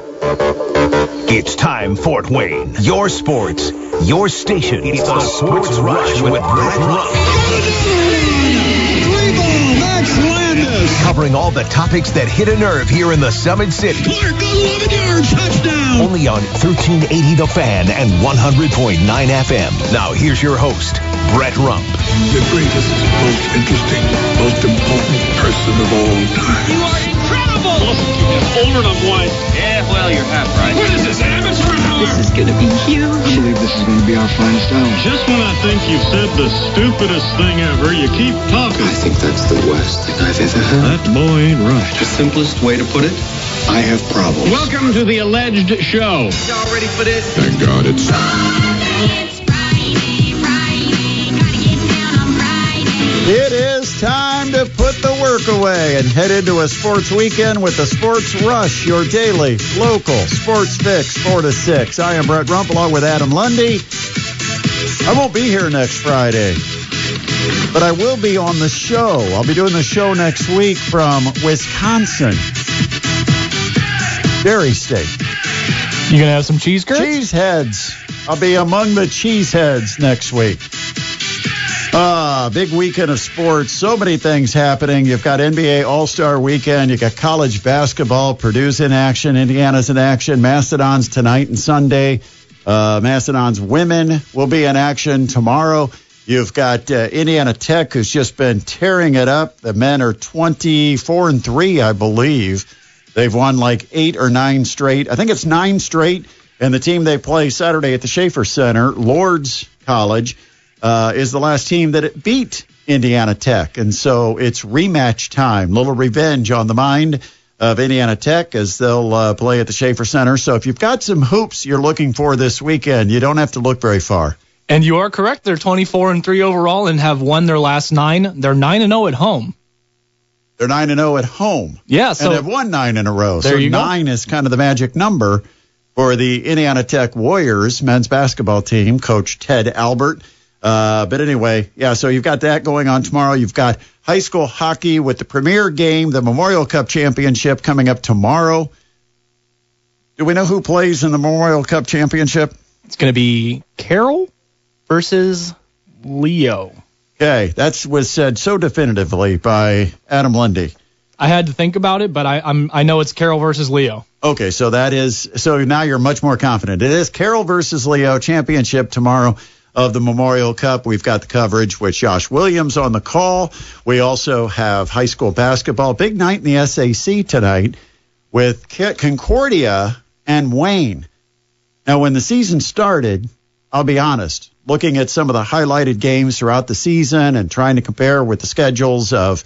It's time, Fort Wayne. Your sports, your station. It's the Sports Rush with Brett Rump. Max Covering all the topics that hit a nerve here in the Summit City. Clark, 11 yards, touchdown. Only on 1380 The Fan and 100.9 FM. Now here's your host, Brett Rump. the greatest, most interesting, most important person of all time. You are incredible! Listen to him. Older than wise. Yeah, well, you're half right. What is this, amateur hour? This is gonna be huge. I believe this is going to be our finest hour. Just when I think you've said the stupidest thing ever, you keep talking. I think that's the worst thing I've ever heard. That boy ain't right. The simplest way to put it, I have problems. Welcome to the alleged show. Y'all ready for this? Thank God it's. It's Friday, Friday, gotta get down on Friday. It is time to put the work away and head into a sports weekend with the Sports Rush, your daily local sports fix, 4 to 6. I am Brett Rump along with Adam Lundy. I won't be here next Friday, but I will be on the show. I'll be doing the show next week from Wisconsin. Dairy State. You gonna have some cheese curds? Cheese heads. I'll be among the cheese heads next week. Ah, big weekend of sports. So many things happening. You've got NBA All Star Weekend. You got college basketball. Purdue's in action. Indiana's in action. Mastodons tonight and Sunday. Uh, Mastodons women will be in action tomorrow. You've got uh, Indiana Tech, who's just been tearing it up. The men are 24 and three, I believe. They've won like eight or nine straight. I think it's nine straight. And the team they play Saturday at the Schaefer Center, Lourdes College, uh, is the last team that it beat Indiana Tech. And so it's rematch time. Little revenge on the mind of Indiana Tech as they'll uh, play at the Schaefer Center. So if you've got some hoops you're looking for this weekend, you don't have to look very far. And you are correct. They're 24 and 3 overall and have won their last nine. They're 9 and 0 at home. They're 9 and 0 at home. Yeah, so and have won nine in a row. There so you go. nine is kind of the magic number for the Indiana Tech Warriors men's basketball team, Coach Ted Albert. Uh, but anyway, yeah, so you've got that going on tomorrow. You've got high school hockey with the premier game, the Memorial Cup Championship coming up tomorrow. Do we know who plays in the Memorial Cup Championship? it's going to be Carroll versus Leo. Okay, that was said so definitively by Adam Lundy. I had to think about it, but I, I'm I know it's Carroll versus Leo. Okay, so that is so now you're much more confident. It is Carroll versus Leo championship tomorrow of the Memorial Cup. We've got the coverage with Josh Williams on the call. We also have high school basketball. Big night in the SAC tonight with Concordia and Wayne. Now, when the season started, I'll be honest, looking at some of the highlighted games throughout the season and trying to compare with the schedules of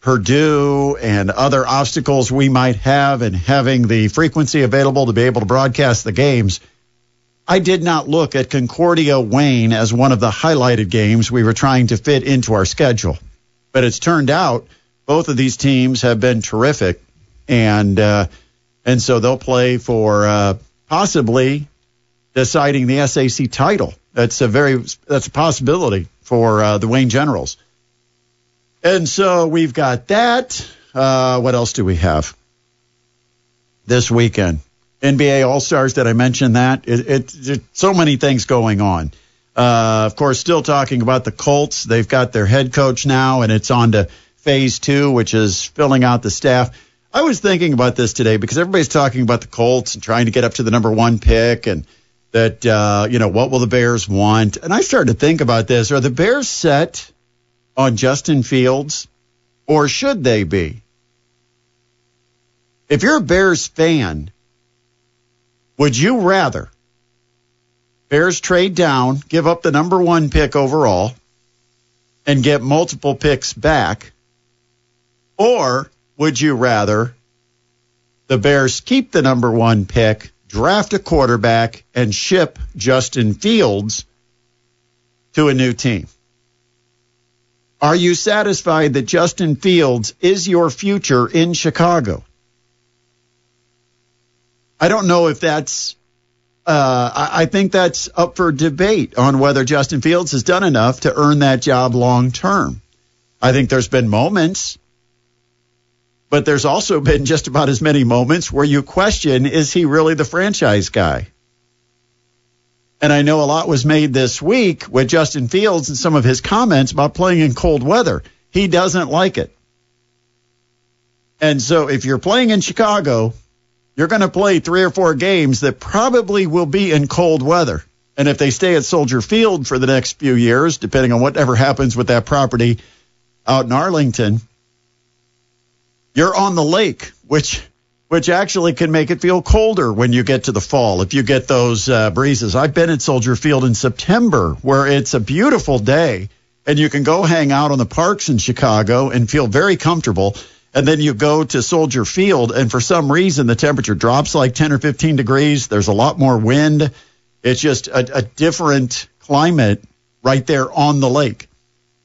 Purdue and other obstacles we might have and having the frequency available to be able to broadcast the games, I did not look at Concordia Wayne as one of the highlighted games we were trying to fit into our schedule. But it's turned out both of these teams have been terrific, and uh, and so they'll play for uh, possibly deciding the SAC title. That's a very that's a possibility for uh, the Wayne Generals. And so we've got that. Uh, what else do we have this weekend? NBA All Stars. Did I mention that? It, it, it, so many things going on. Uh, of course, still talking about the Colts. They've got their head coach now, and it's on to phase two, which is filling out the staff. I was thinking about this today because everybody's talking about the Colts and trying to get up to the number one pick and that, uh, you know, what will the Bears want? And I started to think about this. Are the Bears set on Justin Fields or should they be? If you're a Bears fan, would you rather Bears trade down, give up the number one pick overall, and get multiple picks back? Or would you rather the Bears keep the number one pick, draft a quarterback, and ship Justin Fields to a new team? Are you satisfied that Justin Fields is your future in Chicago? I don't know if that's. Uh, I, I think that's up for debate on whether Justin Fields has done enough to earn that job long term. I think there's been moments but there's also been just about as many moments where you question is he really the franchise guy? And I know a lot was made this week with Justin Fields and some of his comments about playing in cold weather. He doesn't like it. And so if you're playing in Chicago, you're going to play three or four games that probably will be in cold weather. And if they stay at Soldier Field for the next few years, depending on whatever happens with that property out in Arlington, you're on the lake, which which actually can make it feel colder when you get to the fall if you get those uh, breezes. I've been at Soldier Field in September where it's a beautiful day and you can go hang out on the parks in Chicago and feel very comfortable. And then you go to Soldier Field and for some reason the temperature drops like 10 or 15 degrees. There's a lot more wind. It's just a, a different climate right there on the lake.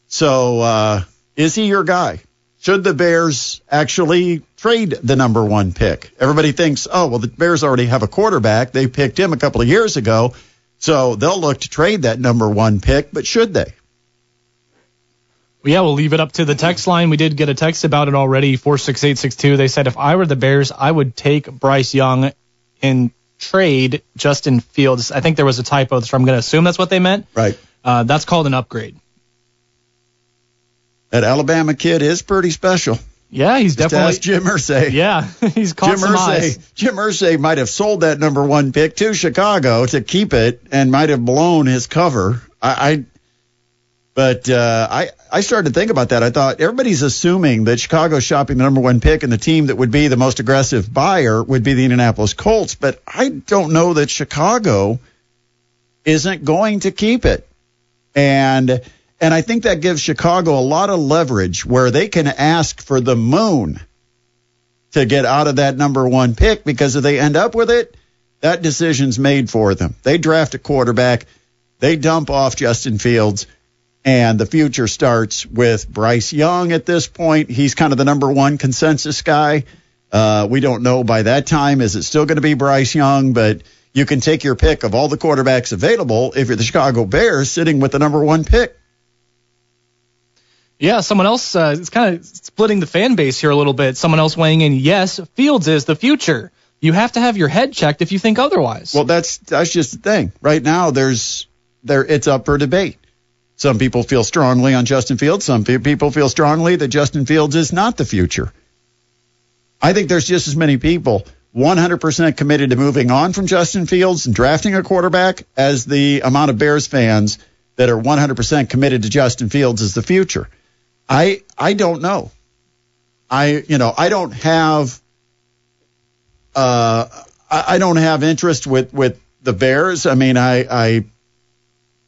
So, uh, is he your guy? Should the Bears actually trade the number one pick? Everybody thinks, oh, well, the Bears already have a quarterback. They picked him a couple of years ago. So they'll look to trade that number one pick, but should they? Yeah, we'll leave it up to the text line. We did get a text about it already, 46862. They said if I were the Bears, I would take Bryce Young and trade Justin Fields. I think there was a typo, so I'm going to assume that's what they meant. Right. Uh, that's called an upgrade. That Alabama kid is pretty special. Yeah, he's Just definitely. ask Jim Irsay. Yeah, he's caught Jim some eyes. Jim Irsay might have sold that number one pick to Chicago to keep it and might have blown his cover. I, I but uh, I I started to think about that. I thought everybody's assuming that Chicago's shopping the number one pick and the team that would be the most aggressive buyer would be the Indianapolis Colts. But I don't know that Chicago isn't going to keep it. And and I think that gives Chicago a lot of leverage where they can ask for the moon to get out of that number one pick because if they end up with it, that decision's made for them. They draft a quarterback, they dump off Justin Fields, and the future starts with Bryce Young at this point. He's kind of the number one consensus guy. Uh, we don't know by that time, is it still going to be Bryce Young? But you can take your pick of all the quarterbacks available if you're the Chicago Bears sitting with the number one pick. Yeah, someone else uh, is kind of splitting the fan base here a little bit. Someone else weighing in. Yes, Fields is the future. You have to have your head checked if you think otherwise. Well, that's that's just the thing. Right now, there's there it's up for debate. Some people feel strongly on Justin Fields. Some pe- people feel strongly that Justin Fields is not the future. I think there's just as many people 100% committed to moving on from Justin Fields and drafting a quarterback as the amount of Bears fans that are 100% committed to Justin Fields as the future. I I don't know. I you know I don't have uh I, I don't have interest with with the Bears. I mean I I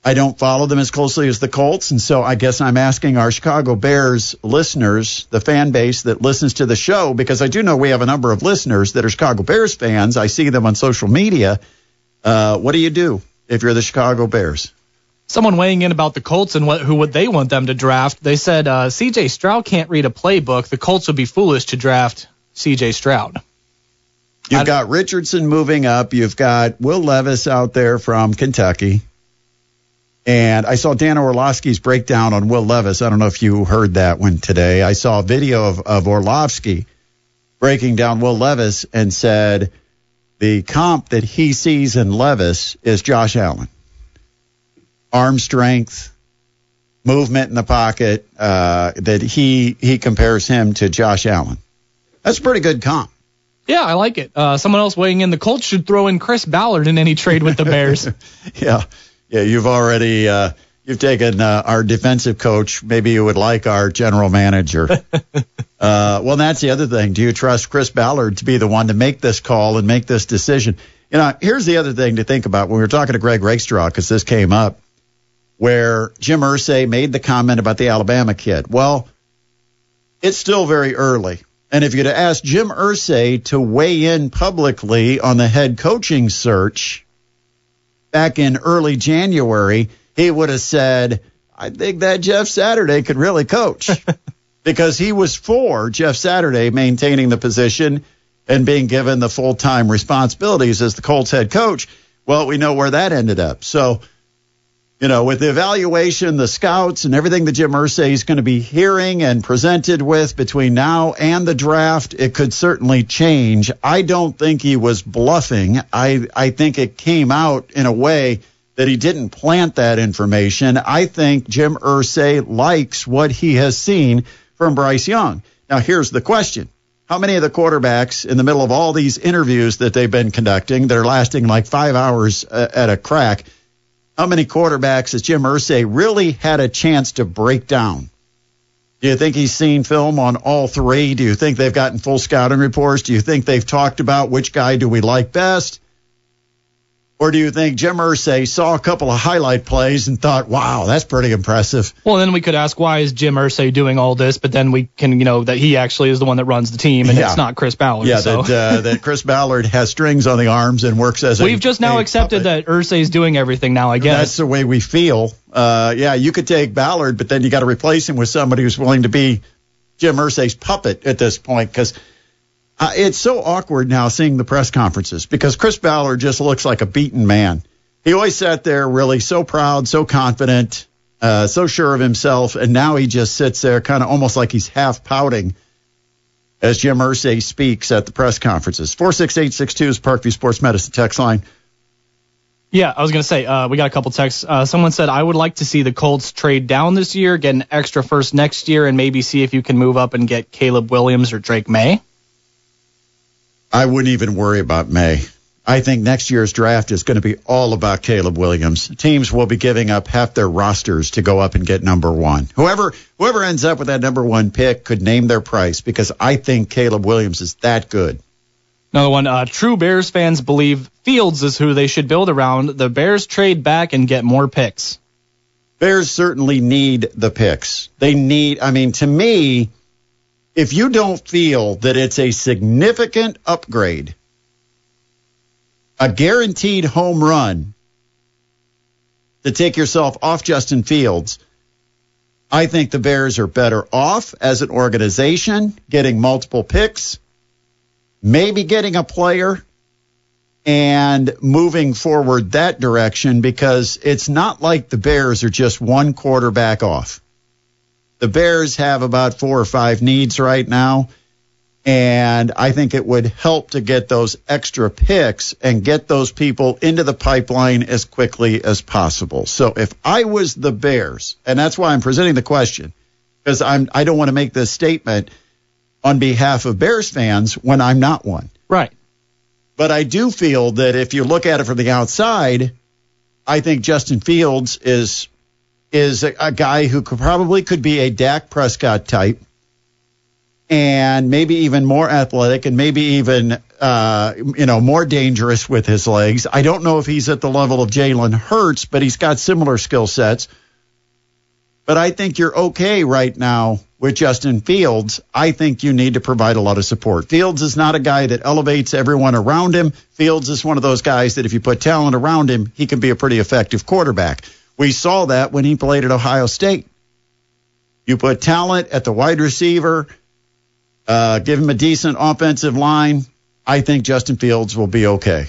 I don't follow them as closely as the Colts, and so I guess I'm asking our Chicago Bears listeners, the fan base that listens to the show, because I do know we have a number of listeners that are Chicago Bears fans. I see them on social media. Uh, what do you do if you're the Chicago Bears? Someone weighing in about the Colts and what who would they want them to draft. They said uh, C.J. Stroud can't read a playbook. The Colts would be foolish to draft C.J. Stroud. You've got Richardson moving up. You've got Will Levis out there from Kentucky. And I saw Dan Orlovsky's breakdown on Will Levis. I don't know if you heard that one today. I saw a video of, of Orlovsky breaking down Will Levis and said the comp that he sees in Levis is Josh Allen. Arm strength, movement in the pocket, uh, that he he compares him to Josh Allen. That's a pretty good comp. Yeah, I like it. Uh, someone else weighing in. The Colts should throw in Chris Ballard in any trade with the Bears. Yeah, yeah. You've already uh, you've taken uh, our defensive coach. Maybe you would like our general manager. uh, well, that's the other thing. Do you trust Chris Ballard to be the one to make this call and make this decision? You know, here's the other thing to think about when we were talking to Greg Rakestraw because this came up, where Jim Irsay made the comment about the Alabama kid. Well, it's still very early. And if you'd asked Jim Irsay to weigh in publicly on the head coaching search back in early January, he would have said, I think that Jeff Saturday could really coach because he was for Jeff Saturday maintaining the position and being given the full time responsibilities as the Colts head coach. Well, we know where that ended up. So you know, with the evaluation, the scouts, and everything that Jim Irsay is going to be hearing and presented with between now and the draft, it could certainly change. I don't think he was bluffing. I, I think it came out in a way that he didn't plant that information. I think Jim Irsay likes what he has seen from Bryce Young. Now, here's the question. How many of the quarterbacks in the middle of all these interviews that they've been conducting, that are lasting like five hours uh, at a crack, how many quarterbacks has Jim Irsay really had a chance to break down? Do you think he's seen film on all three? Do you think they've gotten full scouting reports? Do you think they've talked about which guy do we like best? Or do you think Jim Irsay saw a couple of highlight plays and thought, wow, that's pretty impressive? Well, then we could ask why is Jim Irsay doing all this, but then we can, you know, that he actually is the one that runs the team and Yeah. it's not Chris Ballard. Yeah, so. that, uh, that Chris Ballard has strings on the arms and works as a. We've just now a accepted puppet. that is doing everything now, I guess. That's the way we feel. Uh, yeah, you could take Ballard, but then you got to replace him with somebody who's willing to be Jim Irsay's puppet at this point because uh, it's so awkward now seeing the press conferences because Chris Ballard just looks like a beaten man. He always sat there really so proud, so confident, uh, so sure of himself, and now he just sits there kind of almost like he's half pouting as Jim Irsay speaks at the press conferences. 46862 is Parkview Sports Medicine text line. Yeah, I was going to say, uh, we got a couple texts. Uh, someone said, I would like to see the Colts trade down this year, get an extra first next year, and maybe see if you can move up and get Caleb Williams or Drake Maye. I wouldn't even worry about Maye. I think next year's draft is going to be all about Caleb Williams. Teams will be giving up half their rosters to go up and get number one. Whoever whoever ends up with that number one pick could name their price because I think Caleb Williams is that good. Another one, uh, true Bears fans believe Fields is who they should build around. The Bears trade back and get more picks. Bears certainly need the picks. They need, I mean, to me, if you don't feel that it's a significant upgrade, a guaranteed home run to take yourself off Justin Fields, I think the Bears are better off as an organization getting multiple picks, maybe getting a player and moving forward that direction because it's not like the Bears are just one quarterback off. The Bears have about four or five needs right now. And I think it would help to get those extra picks and get those people into the pipeline as quickly as possible. So if I was the Bears, and that's why I'm presenting the question, because I'm I don't want to make this statement on behalf of Bears fans when I'm not one. Right. But I do feel that if you look at it from the outside, I think Justin Fields is is a, a guy who could probably could be a Dak Prescott type, and maybe even more athletic, and maybe even uh, you know more dangerous with his legs. I don't know if he's at the level of Jalen Hurts, but he's got similar skill sets. But I think you're okay right now with Justin Fields. I think you need to provide a lot of support. Fields is not a guy that elevates everyone around him. Fields is one of those guys that if you put talent around him, he can be a pretty effective quarterback. We saw that when he played at Ohio State. You put talent at the wide receiver, uh, give him a decent offensive line. I think Justin Fields will be okay.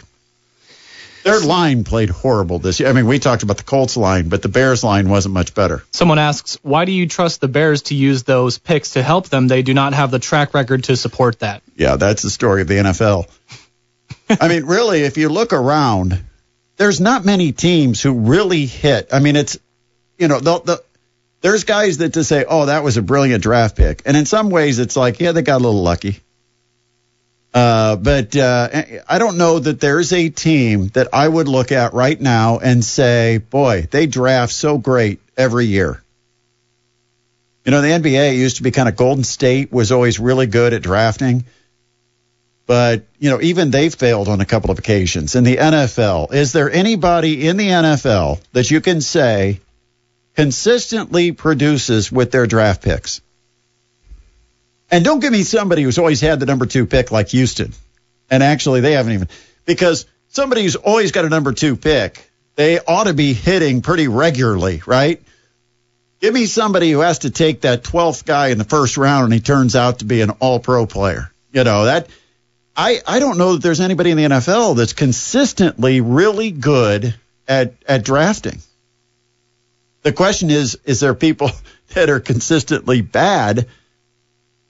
Their line played horrible this year. I mean, we talked about the Colts line, but the Bears line wasn't much better. Someone asks, why do you trust the Bears to use those picks to help them? They do not have the track record to support that. Yeah, that's the story of the NFL. I mean, really, if you look around, there's not many teams who really hit. I mean, it's, you know, the, the, there's guys that just say, oh, that was a brilliant draft pick. And in some ways, it's like, yeah, they got a little lucky. Uh, but uh, I don't know that there's a team that I would look at right now and say, boy, they draft so great every year. You know, the NBA used to be kind of Golden State was always really good at drafting. But, you know, even they failed on a couple of occasions. In the NFL, is there anybody in the NFL that you can say consistently produces with their draft picks? And don't give me somebody who's always had the number two pick like Houston. And actually, they haven't even, because somebody who's always got a number two pick, they ought to be hitting pretty regularly, right? Give me somebody who has to take that 12th guy in the first round and he turns out to be an all pro player. You know, that, I, I don't know that there's anybody in the NFL that's consistently really good at, at drafting. The question is, is there people that are consistently bad?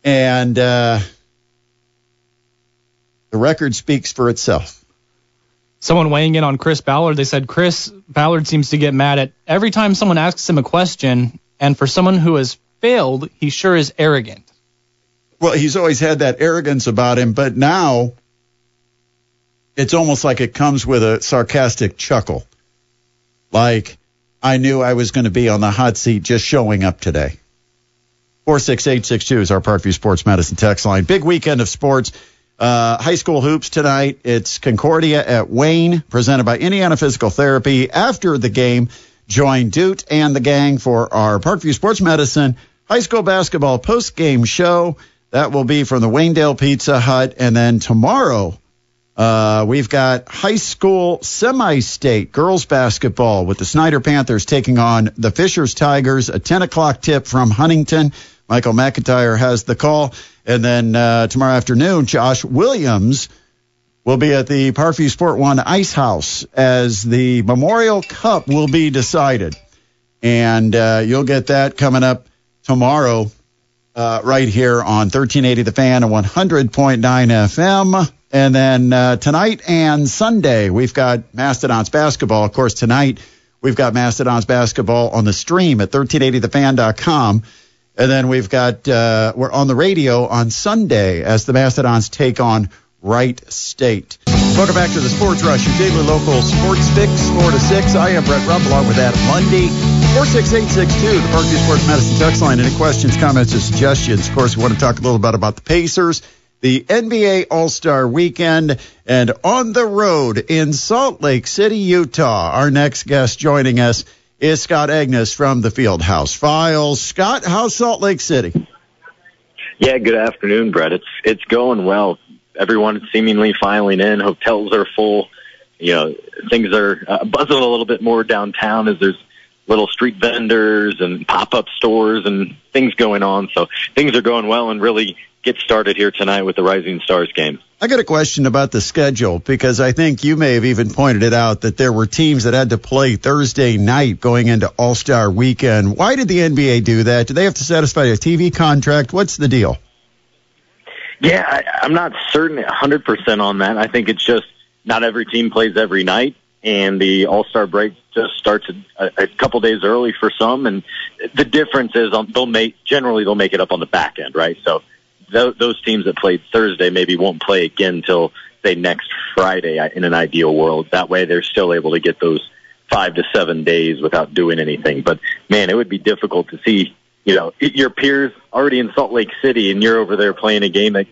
And uh, the record speaks for itself. Someone weighing in on Chris Ballard, they said Chris Ballard seems to get mad at every time someone asks him a question, and for someone who has failed, he sure is arrogant. Well, he's always had that arrogance about him, but now it's almost like it comes with a sarcastic chuckle. Like, I knew I was going to be on the hot seat just showing up today. 46862 is our Parkview Sports Medicine text line. Big weekend of sports. Uh, high school hoops tonight. It's Concordia at Wayne, presented by Indiana Physical Therapy. After the game, join Dute and the gang for our Parkview Sports Medicine high school basketball post game show. That will be from the Waynedale Pizza Hut. And then tomorrow, uh, we've got high school semi-state girls basketball with the Snider Panthers taking on the Fishers Tigers. A 10 o'clock tip from Huntington. Michael McIntyre has the call. And then uh, tomorrow afternoon, Josh Williams will be at the Parkview Sport One Ice House as the Memorial Cup will be decided. And uh, you'll get that coming up tomorrow uh, right here on 1380 The Fan and 100.9 FM. And then uh, tonight and Sunday, we've got Mastodons basketball. Of course, tonight we've got Mastodons basketball on the stream at 1380thefan.com. And then we've got, uh, we're on the radio on Sunday as the Mastodons take on Wright State. Welcome back to the Sports Rush, your daily local sports fix, 4 to 6. I am Brett Rump along with Adam Lundy. 46862, the Parkview Sports Medicine text line. Any questions, comments, or suggestions? Of course, we want to talk a little bit about the Pacers, the NBA All-Star Weekend, and on the road in Salt Lake City, Utah. Our next guest joining us is Scott Agness from the Fieldhouse Files. Scott, how's Salt Lake City? Yeah, good afternoon, Brett. It's it's going well. Everyone seemingly filing in. Hotels are full. You know, things are uh, buzzing a little bit more downtown as there's little street vendors and pop-up stores and things going on. So things are going well and really get started here tonight with the Rising Stars game. I got a question about the schedule because I think you may have even pointed it out that there were teams that had to play Thursday night going into All Star weekend. Why did the NBA do that? Do they have to satisfy a TV contract? What's the deal? Yeah, I, I'm not certain 100% on that. I think it's just not every team plays every night, and the All Star break just starts a, a couple days early for some. And the difference is um, they'll make generally they'll make it up on the back end, right? So th- those teams that played Thursday maybe won't play again until say next Friday in an ideal world. That way they're still able to get those five to seven days without doing anything. But man, it would be difficult to see, you know, your peers already in Salt Lake City and you're over there playing a game that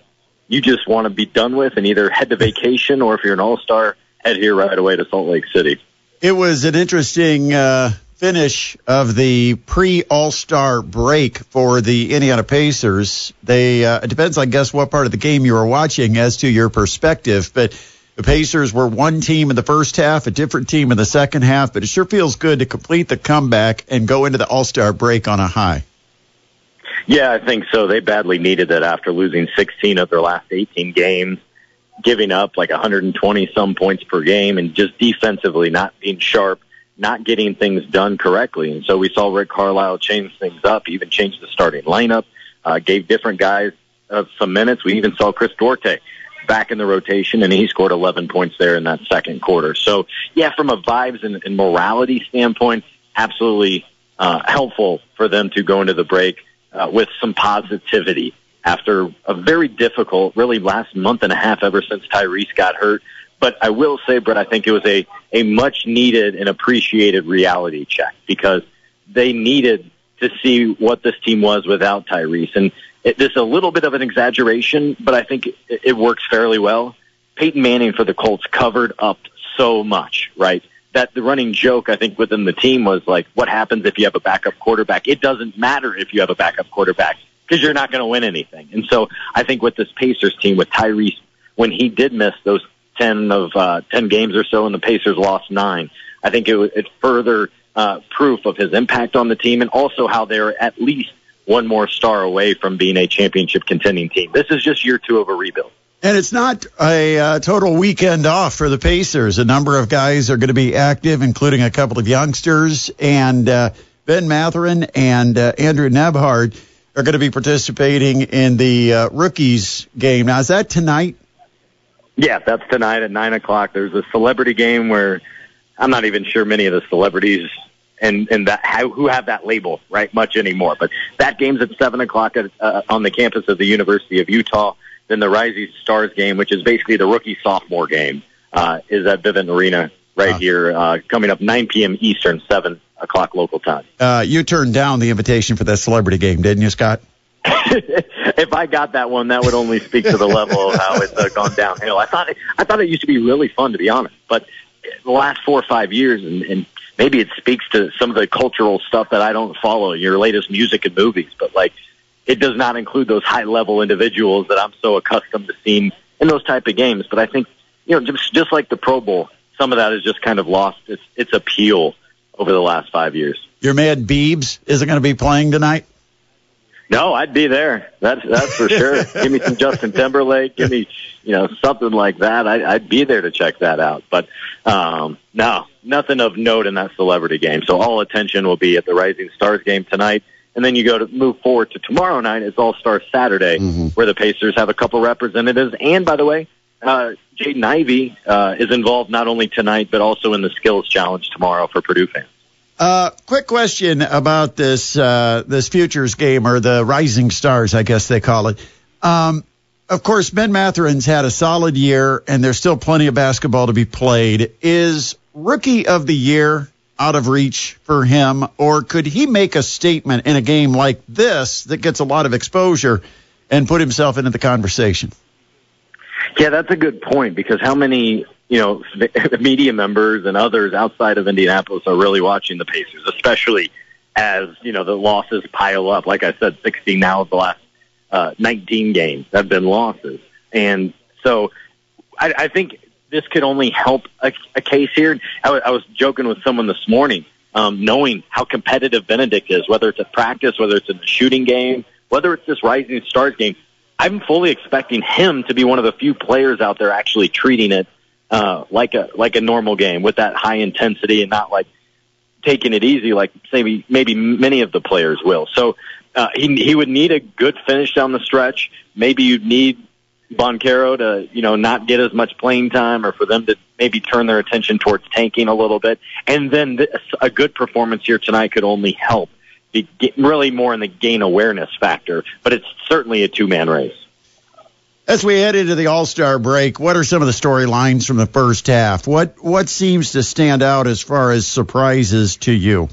you just want to be done with and either head to vacation or if you're an all-star, head here right away to Salt Lake City. It was an interesting uh, finish of the pre All Star break for the Indiana Pacers. They uh, it depends, I guess, what part of the game you were watching as to your perspective, but. The Pacers were one team in the first half, a different team in the second half, but it sure feels good to complete the comeback and go into the All Star break on a high. Yeah, I think so. They badly needed it after losing 16 of their last 18 games, giving up like 120 some points per game, and just defensively not being sharp, not getting things done correctly. And so we saw Rick Carlisle change things up, even change the starting lineup, uh, gave different guys uh, some minutes. We even saw Chris Duarte back in the rotation, and he scored 11 points there in that second quarter. So, yeah, from a vibes and, and morality standpoint, absolutely uh, helpful for them to go into the break uh, with some positivity after a very difficult, really last month and a half ever since Tyrese got hurt. But I will say, Brett, I think it was a, a much needed and appreciated reality check because they needed to see what this team was without Tyrese. And it, this is a little bit of an exaggeration, but I think it, it works fairly well. Peyton Manning for the Colts covered up so much, right? That the running joke I think within the team was like, what happens if you have a backup quarterback? It doesn't matter if you have a backup quarterback because you're not going to win anything. And so I think with this Pacers team, with Tyrese, when he did miss those 10 of uh, 10 games or so and the Pacers lost nine, I think it, it further uh, proof of his impact on the team and also how they're at least one more star away from being a championship contending team. This is just year two of a rebuild. And it's not a uh, total weekend off for the Pacers. A number of guys are going to be active, including a couple of youngsters. And uh, Ben Mathurin and uh, Andrew Nembhard are going to be participating in the uh, rookies game. Now, is that tonight? Yeah, that's tonight at nine o'clock. There's a celebrity game where I'm not even sure many of the celebrities and and that how, who have that label right much anymore. But that game's at seven o'clock at, uh, on the campus of the University of Utah. Then the Rising Stars game, which is basically the rookie sophomore game, uh, is at Vivint Arena right Wow. here, uh, coming up 9 p.m. Eastern, 7 o'clock local time. Uh, you turned down the invitation for that celebrity game, didn't you, Scott? if I got that one, that would only speak to the level of how it's uh, gone downhill. I thought it, I thought it used to be really fun, to be honest. But the last four or five years, and, and maybe it speaks to some of the cultural stuff that I don't follow, your latest music and movies. But like, it does not include those high level individuals that I'm so accustomed to seeing in those type of games. But I think you know, just just like the Pro Bowl, some of that has just kind of lost its its appeal over the last five years. Your man Beebs isn't going to be playing tonight. No, I'd be there. That's that's for sure. give me some Justin Timberlake. Give me, you know, something like that. I, I'd be there to check that out. But um, no, nothing of note in that celebrity game. So all attention will be at the Rising Stars game tonight. And then you go to move forward to tomorrow night. It's All Star Saturday, where the Pacers have a couple representatives. And by the way, uh, Jaden Ivey uh, is involved not only tonight but also in the Skills Challenge tomorrow for Purdue fans. Uh, quick question about this uh, this futures game or the Rising Stars, I guess they call it. Um, of course, Ben Mathurin's had a solid year, and there's still plenty of basketball to be played. Is Rookie of the Year out of reach for him, or could he make a statement in a game like this that gets a lot of exposure and put himself into the conversation? Yeah, that's a good point because how many, you know, media members and others outside of Indianapolis are really watching the Pacers, especially as, you know, the losses pile up. Like I said, 16 now of the last uh, 19 games have been losses. And so I, I think this could only help a, a case here. I was, was joking with someone this morning, um, knowing how competitive Bennedict is, whether it's at practice, whether it's in the shooting game, whether it's this Rising Stars game. I'm fully expecting him to be one of the few players out there actually treating it uh, like a like a normal game with that high intensity and not like taking it easy like maybe maybe many of the players will. So uh, he he would need a good finish down the stretch. Maybe you'd need Banchero to you know not get as much playing time, or for them to maybe turn their attention towards tanking a little bit. And then this, a good performance here tonight could only help. Really more in the gain awareness factor, but it's certainly a two man race. As we head into the All Star break, what are some of the storylines from the first half? What what seems to stand out as far as surprises to you?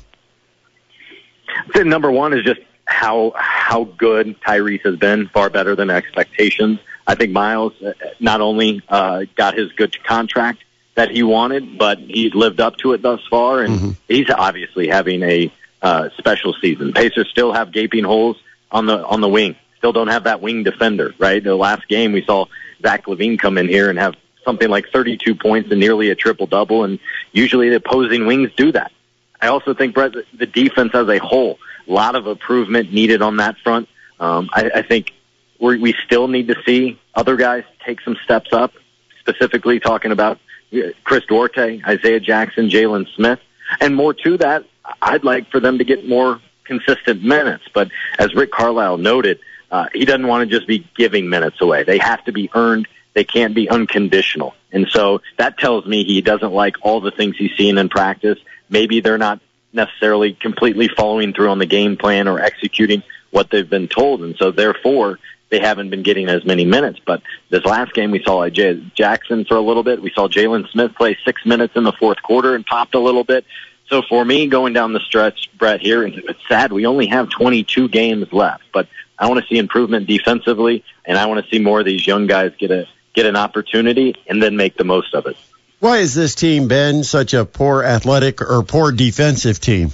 Think number one is just how how good Tyrese has been, far better than expectations. I think Miles uh, not only uh, got his good contract that he wanted, but he's lived up to it thus far, and he's obviously having a uh, special season. Pacers still have gaping holes on the on the wing. Still don't have that wing defender, right? The last game we saw Zach LaVine come in here and have something like 32 points and nearly a triple double, and usually the opposing wings do that. I also think Brett, the defense as a whole, a lot of improvement needed on that front. Um, I, I think we we still need to see other guys take some steps up. Specifically, talking about uh, Chris Duarte, Isaiah Jackson, Jalen Smith, and more to that. I'd like for them to get more consistent minutes. But as Rick Carlisle noted, uh, he doesn't want to just be giving minutes away. They have to be earned. They can't be unconditional. And so that tells me he doesn't like all the things he's seen in practice. Maybe they're not necessarily completely following through on the game plan or executing what they've been told. And so therefore, they haven't been getting as many minutes. But this last game, we saw Jackson for a little bit. We saw Jalen Smith play six minutes in the fourth quarter and popped a little bit. So for me, going down the stretch, Brett, here, and it's sad we only have 22 games left, but I want to see improvement defensively, and I want to see more of these young guys get a get an opportunity and then make the most of it. Why has this team been such a poor athletic or poor defensive team?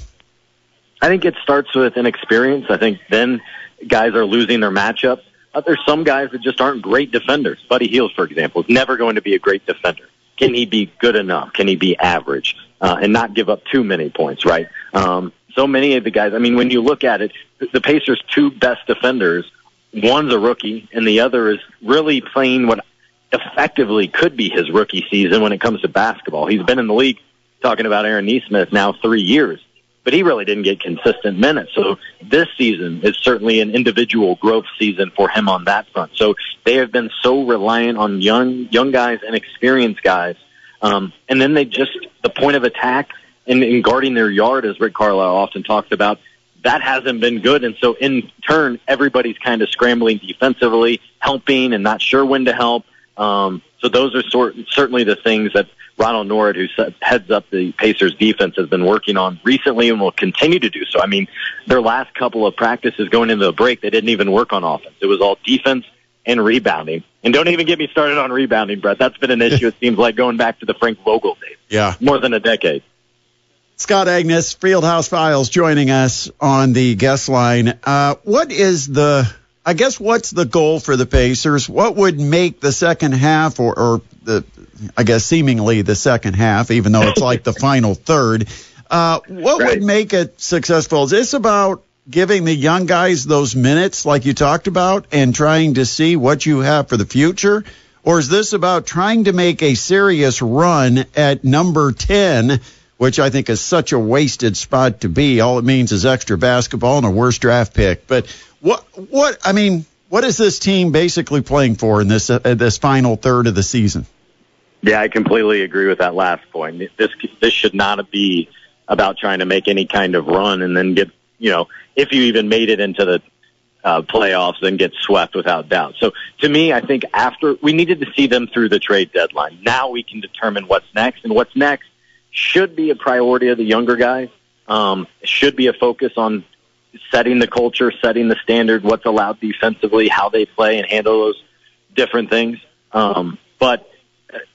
I think it starts with inexperience. I think then guys are losing their matchup. Uh, there's some guys that just aren't great defenders. Buddy Hield, for example, is never going to be a great defender. Can he be good enough? Can he be average uh, and not give up too many points? Right. Um, so many of the guys. I mean, when you look at it, the Pacers' two best defenders, one's a rookie, and the other is really playing what effectively could be his rookie season when it comes to basketball. He's been in the league talking about Aaron Nesmith now three years. But he really didn't get consistent minutes. So this season is certainly an individual growth season for him on that front. So they have been so reliant on young young guys and experienced guys, um, and then they just the point of attack and, and guarding their yard, as Rick Carlisle often talks about. That hasn't been good, and so in turn, everybody's kind of scrambling defensively, helping, and not sure when to help. Um, so those are sort, certainly the things that Ronald Nored, who heads up the Pacers defense, has been working on recently and will continue to do so. I mean, their last couple of practices going into the break, they didn't even work on offense. It was all defense and rebounding. And don't even get me started on rebounding, Brett. That's been an issue, it seems like, going back to the Frank Vogel days. Yeah. More than a decade. Scott Agness, Fieldhouse Files, joining us on the guest line. Uh, what is the, I guess, what's the goal for the Pacers? What would make the second half, or, or the, I guess, seemingly the second half, even though it's like the final third, uh, what Right. would make it successful? Is this about giving the young guys those minutes, like you talked about, and trying to see what you have for the future? Or is this about trying to make a serious run at number 10, which I think is such a wasted spot to be? All it means is extra basketball and a worse draft pick. But what, what, I mean, what is this team basically playing for in this, uh, this final third of the season? Yeah, I completely agree with that last point. This this should not be about trying to make any kind of run and then get you know if you even made it into the uh, playoffs, then get swept without doubt. So to me, I think after we needed to see them through the trade deadline. Now we can determine what's next, and what's next should be a priority of the younger guys. Um, should be a focus on setting the culture, setting the standard, what's allowed defensively, how they play, and handle those different things. Um, but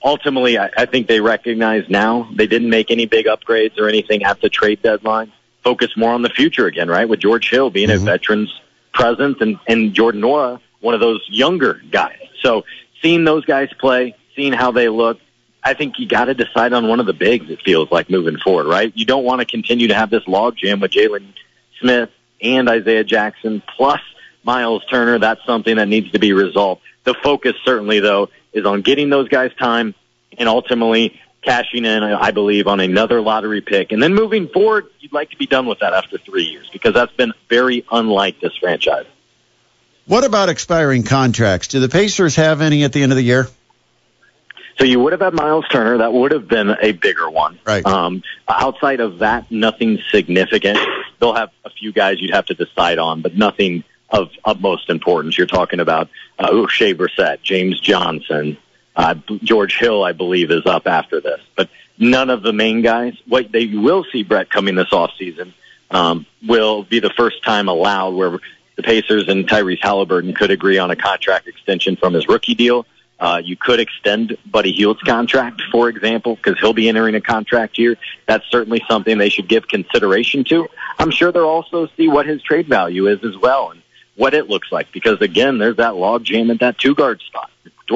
ultimately, I, I think they recognize now they didn't make any big upgrades or anything at the trade deadline. Focus more on the future again, right? With George Hill being a veteran's presence and, and Jordan Nwora, one of those younger guys. So seeing those guys play, seeing how they look, I think you got to decide on one of the bigs. It feels like moving forward, right? You don't want to continue to have this logjam with Jalen Smith and Isaiah Jackson plus Miles Turner. That's something that needs to be resolved. The focus certainly, though, is on getting those guys time and ultimately cashing in, I believe, on another lottery pick. And then moving forward, you'd like to be done with that after three years because that's been very unlike this franchise. What about expiring contracts? Do the Pacers have any at the end of the year? So you would have had Miles Turner. That would have been a bigger one. Right. Um, outside of that, nothing significant. They'll have a few guys you'd have to decide on, but nothing of utmost importance. You're talking about uh, Oshae Brissett, James Johnson, uh, George Hill, I believe, is up after this. But none of the main guys. What they will see, Brett, coming this offseason um, will be the first time allowed where the Pacers and Tyrese Halliburton could agree on a contract extension from his rookie deal. Uh, you could extend Buddy Hield's contract, for example, because he'll be entering a contract year. That's certainly something they should give consideration to. I'm sure they'll also see what his trade value is as well and what it looks like, because again, there's that log jam at that two guard spot.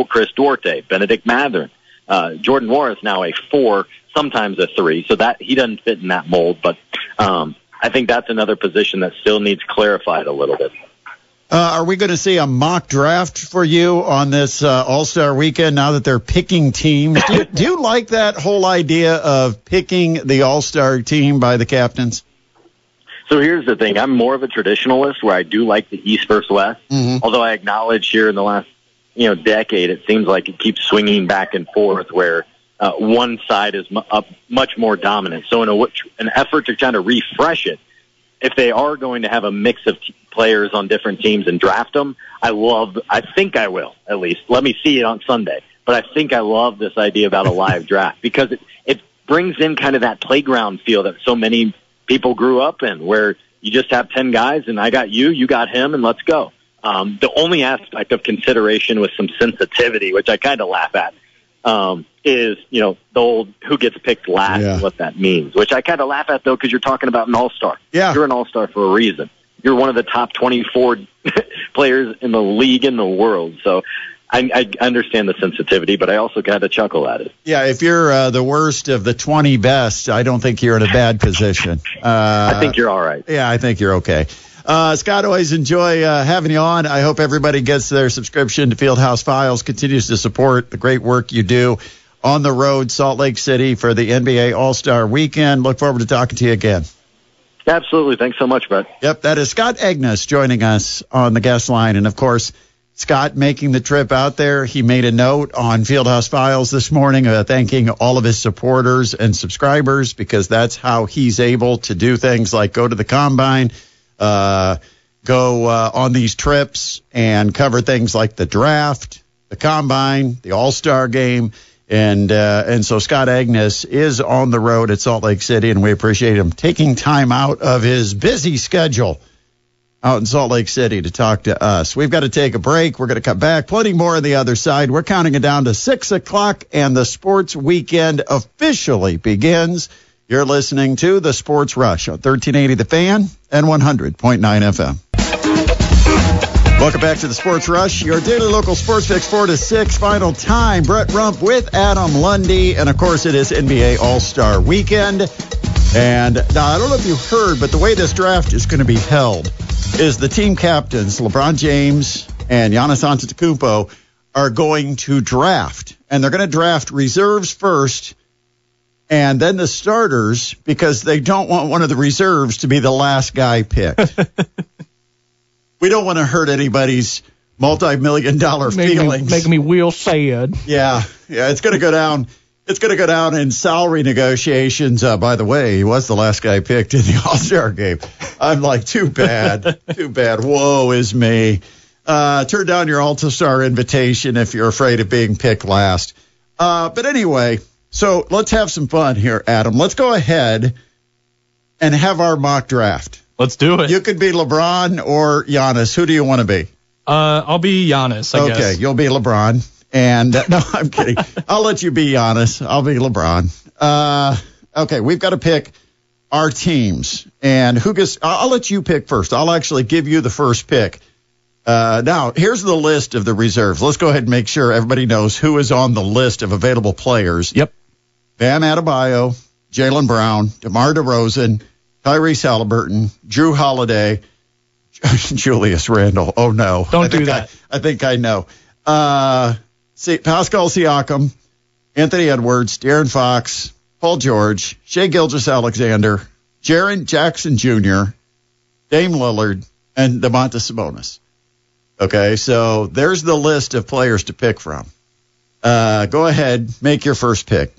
Chris Duarte, Bennedict Mathurin, uh, Jordan Morris now a four, sometimes a three, so that he doesn't fit in that mold. But um, I think that's another position that still needs clarified a little bit. Uh, are we going to see a mock draft for you on this uh, All Star weekend now that they're picking teams? Do you, do you like that whole idea of picking the All Star team by the captains? So here's the thing: I'm more of a traditionalist, where I do like the East versus West. Mhm. Although I acknowledge here in the last you know decade, it seems like it keeps swinging back and forth, where uh, one side is mu- up much more dominant. So in a, an effort to kind of refresh it, if they are going to have a mix of t- players on different teams and draft them, I love. I think I will at least. Let me see it on Sunday. But I think I love this idea about a live draft because it it brings in kind of that playground feel that so many people grew up in, where you just have ten guys and I got you, you got him, and let's go. Um, the only aspect of consideration with some sensitivity, which I kind of laugh at, um, is you know the old who gets picked last Yeah. and what that means, which I kind of laugh at though because you're talking about an all star. Yeah. you're an all star for a reason. You're one of the top 24 players in the league in the world. So I, I understand the sensitivity, but I also kind of chuckle at it. Yeah, if you're uh, the worst of the 20 best, I don't think you're in a bad position. Uh, I think you're all right. Yeah, I think you're okay. Uh, Scott, always enjoy uh, having you on. I hope everybody gets their subscription to Fieldhouse Files, continues to support the great work you do on the road, Salt Lake City, for the NBA All Star Weekend. Look forward to talking to you again. Absolutely. Thanks so much, Brett. Yep, that is Scott Agness joining us on the guest line. And of course, Scott making the trip out there. He made a note on Fieldhouse Files this morning uh, thanking all of his supporters and subscribers because that's how he's able to do things like go to the combine, uh, go uh, on these trips and cover things like the draft, the combine, the All Star game. And uh, and so Scott Agness is on the road at Salt Lake City, and we appreciate him taking time out of his busy schedule out in Salt Lake City to talk to us. We've got to take a break. We're going to come back. Plenty more on the other side. We're counting it down to six o'clock, and the sports weekend officially begins. You're listening to the Sports Rush on 1380 The Fan and 100.9 FM. Welcome back to the Sports Rush, your daily local sports fix, 4 to 6. Final time. Brett Rump with Adam Lundy. And of course, it is NBA All Star Weekend. And now, I don't know if you heard, but the way this draft is going to be held is the team captains, LeBron James and Giannis Antetokounmpo, are going to draft. And they're going to draft reserves first and then the starters because they don't want one of the reserves to be the last guy picked. we don't want to hurt anybody's multi-million dollar Making me, feelings. making me real sad. Yeah, yeah, it's going to go down. It's going to go down in salary negotiations. Uh, by the way, he was the last guy picked in the All Star game. I'm like, too bad, too bad. Woe is me. Uh, turn down your All Star invitation if you're afraid of being picked last. Uh, but anyway, so let's have some fun here, Adam. Let's go ahead and have our mock draft. Let's do it. You could be LeBron or Giannis. Who do you want to be? uh, I'll be Giannis, I okay, guess. you'll be LeBron. And uh, no, I'm kidding. I'll let you be honest. I'll be LeBron. Uh, okay, we've got to pick our teams, and who gets? I'll, I'll let you pick first. I'll actually give you the first pick. Uh, now, here's the list of the reserves. Let's go ahead and make sure everybody knows who is on the list of available players. Yep. Bam Adebayo, Jaylen Brown, DeMar DeRozan, Tyrese Halliburton, Jrue Holiday, Julius Randle. Oh no! Don't do that. I, I think I know. Uh, see, Pascal Siakam, Anthony Edwards, De'Aaron Fox, Paul George, Shea Gilgis Alexander, Jaren Jackson Jr., Dame Lillard, and Domantas Sabonis. Okay, so there's the list of players to pick from. Uh, go ahead, make your first pick.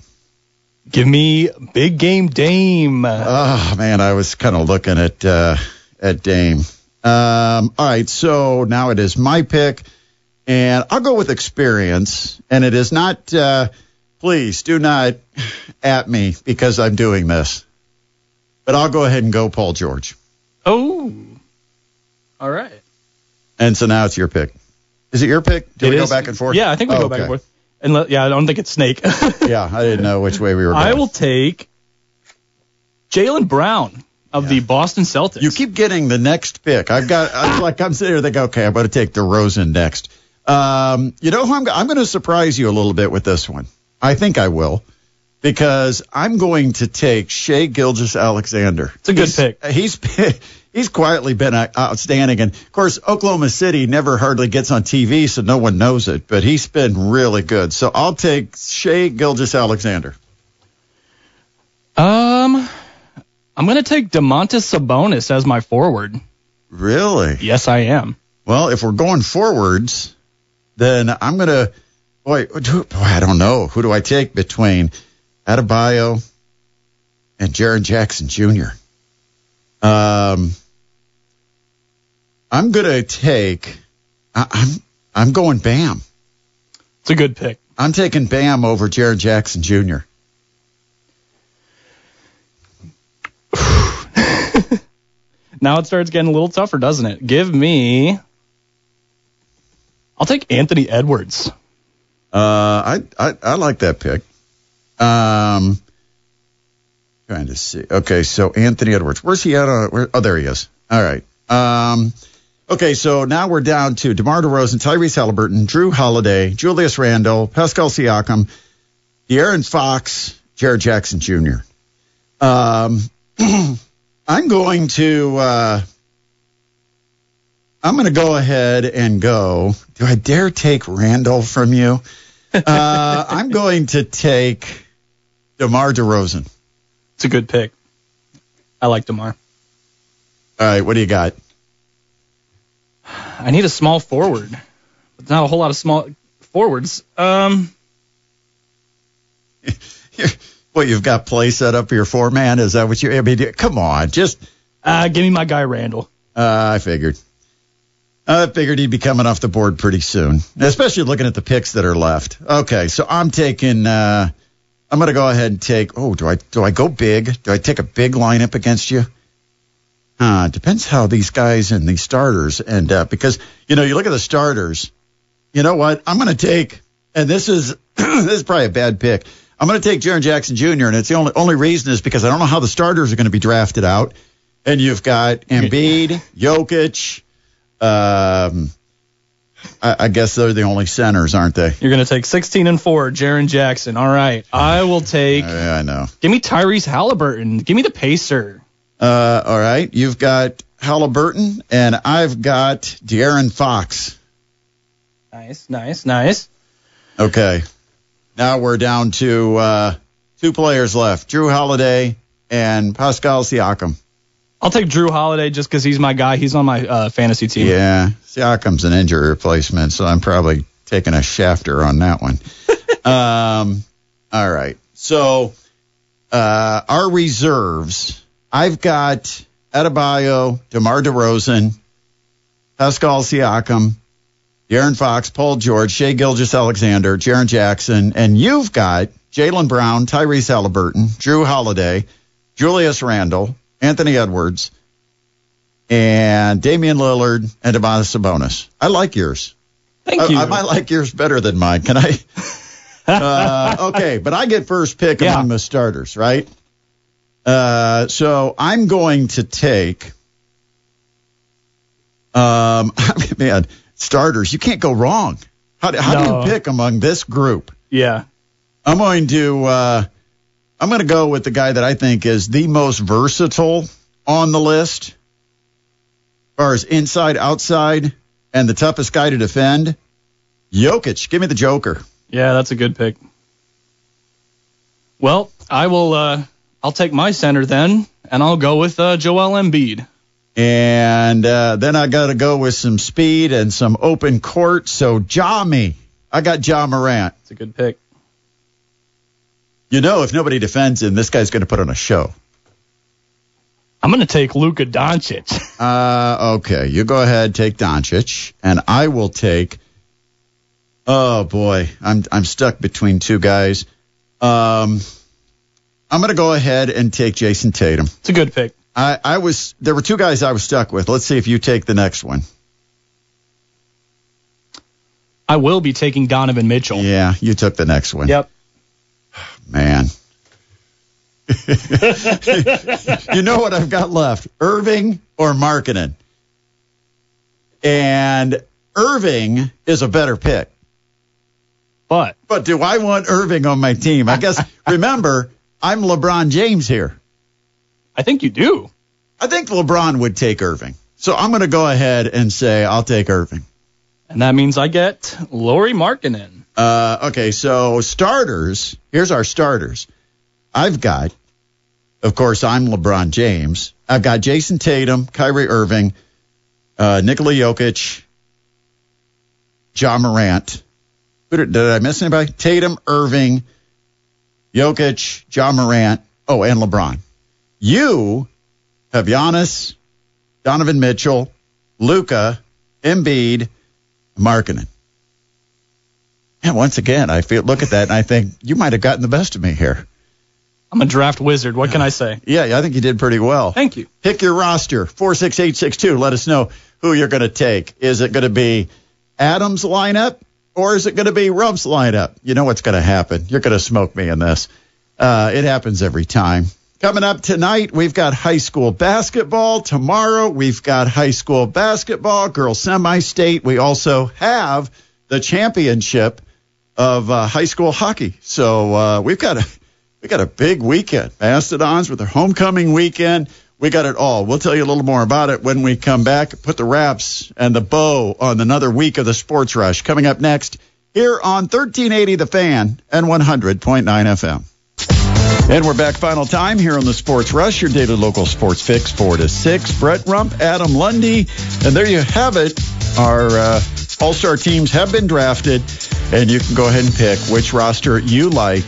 Give me big game Dame. Oh man, I was kind of looking at uh, at Dame. Um, all right, so now it is my pick, and I'll go with experience. And it is not. Uh, please do not at me because I'm doing this. But I'll go ahead and go Paul George. oh. All right. And so now it's your pick. Is it your pick? Do It we go back and forth? Yeah, I think we Oh, go back and forth. And let, yeah, I don't think it's Snake. Yeah, I didn't know which way we were. Going. I will take Jaylen Brown of the Boston Celtics. You keep getting the next pick. I've got. I'm like I'm sitting here thinking, okay, I'm going to take DeRozan next. Um, you know who I'm? I'm going to surprise you a little bit with this one. I think I will, because I'm going to take Shai Gilgeous-Alexander. It's a good He's- pick. He's he's quietly been uh, outstanding, and of course Oklahoma City never hardly gets on TV, so no one knows it. But he's been really good. So I'll take Shai Gilgeous-Alexander. Um, I'm gonna take Domantas Sabonis as my forward. Really? Yes, I am. Well, if we're going forwards, then I'm gonna. Boy, boy, I don't know. Who do I take between Adebayo and Jaren Jackson Jr.? Um, I'm gonna take. I, I'm I'm going Bam. It's a good pick. I'm taking Bam over Jaren Jackson Jr. Now it starts getting a little tougher, doesn't it? Give me. I'll take Anthony Edwards. Uh, I, I I like that pick. Um, trying to see. Okay, so Anthony Edwards, where's he at? On, where, oh, there he is. All right. Um, okay, so now we're down to DeMar DeRozan, Tyrese Halliburton, Jrue Holiday, Julius Randle, Pascal Siakam, De'Aaron Fox, Jared Jackson Jr. Um, I'm going to. Uh, I'm going to go ahead and go. Do I dare take Randle from you? Uh, I'm going to take DeMar DeRozan. It's a good pick. I like Demar. All right, what do you got? I need a small forward. But not a whole lot of small forwards. Um, what you've got play set up your four man. Is that what you? I mean, come on, just uh, give me my guy Randle. uh, I figured. I figured he'd be coming off the board pretty soon, especially looking at the picks that are left. Okay, so I'm taking. Uh, I'm going to go ahead and take. Oh, do I do I go big? Do I take a big lineup against you? Uh, depends how these guys and these starters end up because you know you look at the starters. You know what? I'm going to take, and this is this is probably a bad pick. I'm going to take Jaren Jackson Jr. and it's the only only reason is because I don't know how the starters are going to be drafted out. And you've got Embiid, Jokic. Um, I, I guess they're the only centers, aren't they? You're gonna take 16 and four, Jaren Jackson. All right, I will take. Yeah, I know. Give me Tyrese Halliburton. Give me the pacer. Uh, all right, you've got Halliburton, and I've got De'Aaron Fox. Nice, nice, nice. Okay, now we're down to uh, two players left: Jrue Holiday and Pascal Siakam. I'll take Jrue Holiday just because he's my guy. He's on my uh, fantasy team. Yeah, Siakam's an injury replacement, so I'm probably taking a shafter on that one. um, all right. So uh, our reserves, I've got Adebayo, DeMar DeRozan, Pascal Siakam, De'Aaron Fox, Paul George, Shea Gilgis Alexander, Jaren Jackson, and you've got Jaylen Brown, Tyrese Halliburton, Jrue Holiday, Julius Randle, Anthony Edwards, and Damian Lillard and Domantas Sabonis. I like yours. Thank I, you. I might like yours better than mine. Can I? uh, okay, but I get first pick Yeah. among the starters, right? Uh, so I'm going to take. Um, man, starters. You can't go wrong. How, do- how do you pick among this group? yeah. I'm going to uh, I'm going to go with the guy that I think is the most versatile on the list, as far as inside, outside, and the toughest guy to defend. Jokic, give me the Joker. Yeah, that's a good pick. Well, I will. Uh, I'll take my center then, and I'll go with uh, Joel Embiid. And uh, then I got to go with some speed and some open court. So Ja me. I got Ja Morant. It's a good pick. You know, if nobody defends him, this guy's going to put on a show. I'm gonna take Luka Doncic. Uh, okay, you go ahead, take Doncic, and I will take. Oh boy, I'm I'm stuck between two guys. Um, I'm gonna go ahead and take Jayson Tatum. It's a good pick. I I was there were two guys I was stuck with. Let's see if you take the next one. I will be taking Donovan Mitchell. Yeah, you took the next one. Yep. Man. you know what I've got left? Irving or Markkanen? And Irving is a better pick. But But do I want Irving on my team? I guess, remember, I'm LeBron James here. I think you do. I think LeBron would take Irving. So I'm going to go ahead and say I'll take Irving. And that means I get Lauri Markkanen. Uh, okay, so starters. Here's our starters. I've got, of course, I'm LeBron James. I've got Jayson Tatum, Kyrie Irving, uh, Nikola Jokic, John Morant. Did I miss anybody? Tatum, Irving, Jokic, John Morant. Oh, and LeBron. You have Giannis, Donovan Mitchell, Luka, Embiid, Markkanen. And once again, I feel look at that and I think you might have gotten the best of me here. I'm a draft wizard. What can I say? Yeah, I think you did pretty well. Thank you. Pick your roster, 46862. Let us know who you're going to take. Is it going to be Adams' lineup or is it going to be Rump's lineup? You know what's going to happen. You're going to smoke me in this. Uh, it happens every time. Coming up tonight, we've got high school basketball. Tomorrow, we've got high school basketball, girls semi state. We also have the championship of uh, high school hockey. So uh, we've got a we got a big weekend. Mastodons with their homecoming weekend. We got it all. We'll tell you a little more about it when we come back. Put the wraps and the bow on another week of the Sports Rush coming up next here on 1380 The Fan and 100.9 FM. And we're back final time here on the Sports Rush, your daily local sports fix, 4 to 6. Brett Rump, Adam Lundy. And there you have it. Our uh, All Star teams have been drafted, and you can go ahead and pick which roster you like.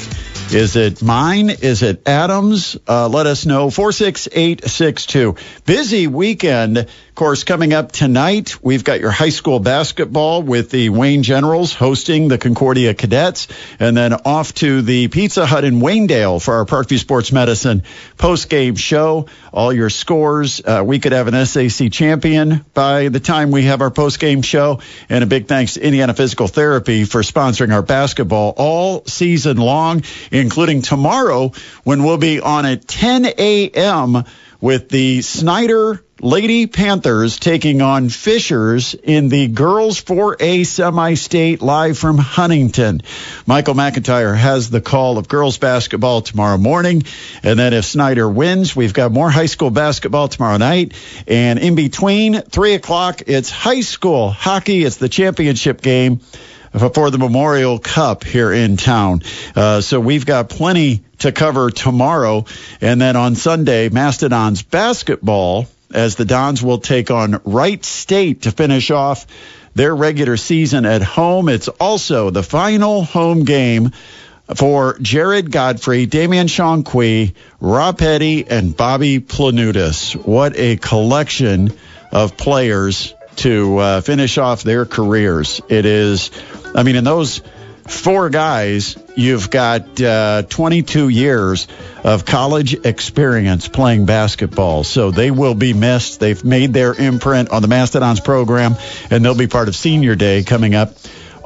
Is it mine? Is it Adams? Uh, let us know. 46862. Busy weekend. Of course, coming up tonight, we've got your high school basketball with the Wayne Generals hosting the Concordia Cadets, and then off to the Pizza Hut in Waynedale for our Parkview Sports Medicine post-game show. All your scores. Uh, we could have an SAC champion by the time we have our post-game show. And a big thanks to Indiana Physical Therapy for sponsoring our basketball all season long, including tomorrow when we'll be on at 10 a.m. with the Snider Lady Panthers taking on Fishers in the girls 4A semi-state live from Huntington. Michael McIntyre has the call of girls basketball tomorrow morning. And then if Snider wins, we've got more high school basketball tomorrow night. And in between three o'clock, it's high school hockey. It's the championship game for the Memorial Cup here in town. Uh, so we've got plenty to cover tomorrow. And then on Sunday, Mastodons basketball as the Dons will take on Wright State to finish off their regular season at home. It's also the final home game for Jarred Godfrey, Damian Chong Qui, Rob Petty, and Bobby Planutis. What a collection of players to uh, finish off their careers. It is, I mean, in those four guys, you've got uh, 22 years of college experience playing basketball. So they will be missed. They've made their imprint on the Mastodons program, and they'll be part of Senior Day coming up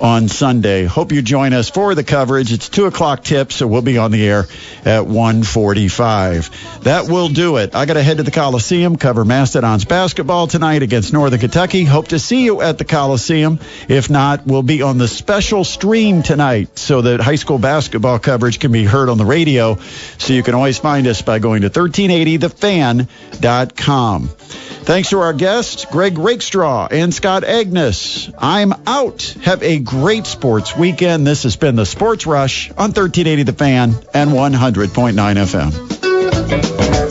on Sunday. Hope you join us for the coverage. It's two o'clock tip, so we'll be on the air at 1:45. That will do it. I got to head to the Coliseum, cover Mastodons basketball tonight against Northern Kentucky. Hope to see you at the Coliseum. If not, we'll be on the special stream tonight, so that high school basketball coverage can be heard on the radio. So you can always find us by going to 1380thefan.com. Thanks to our guests, Greg Rakestraw and Scott Agness. I'm out. Have a great sports weekend. This has been the Sports Rush on 1380 The Fan and 100.9 FM.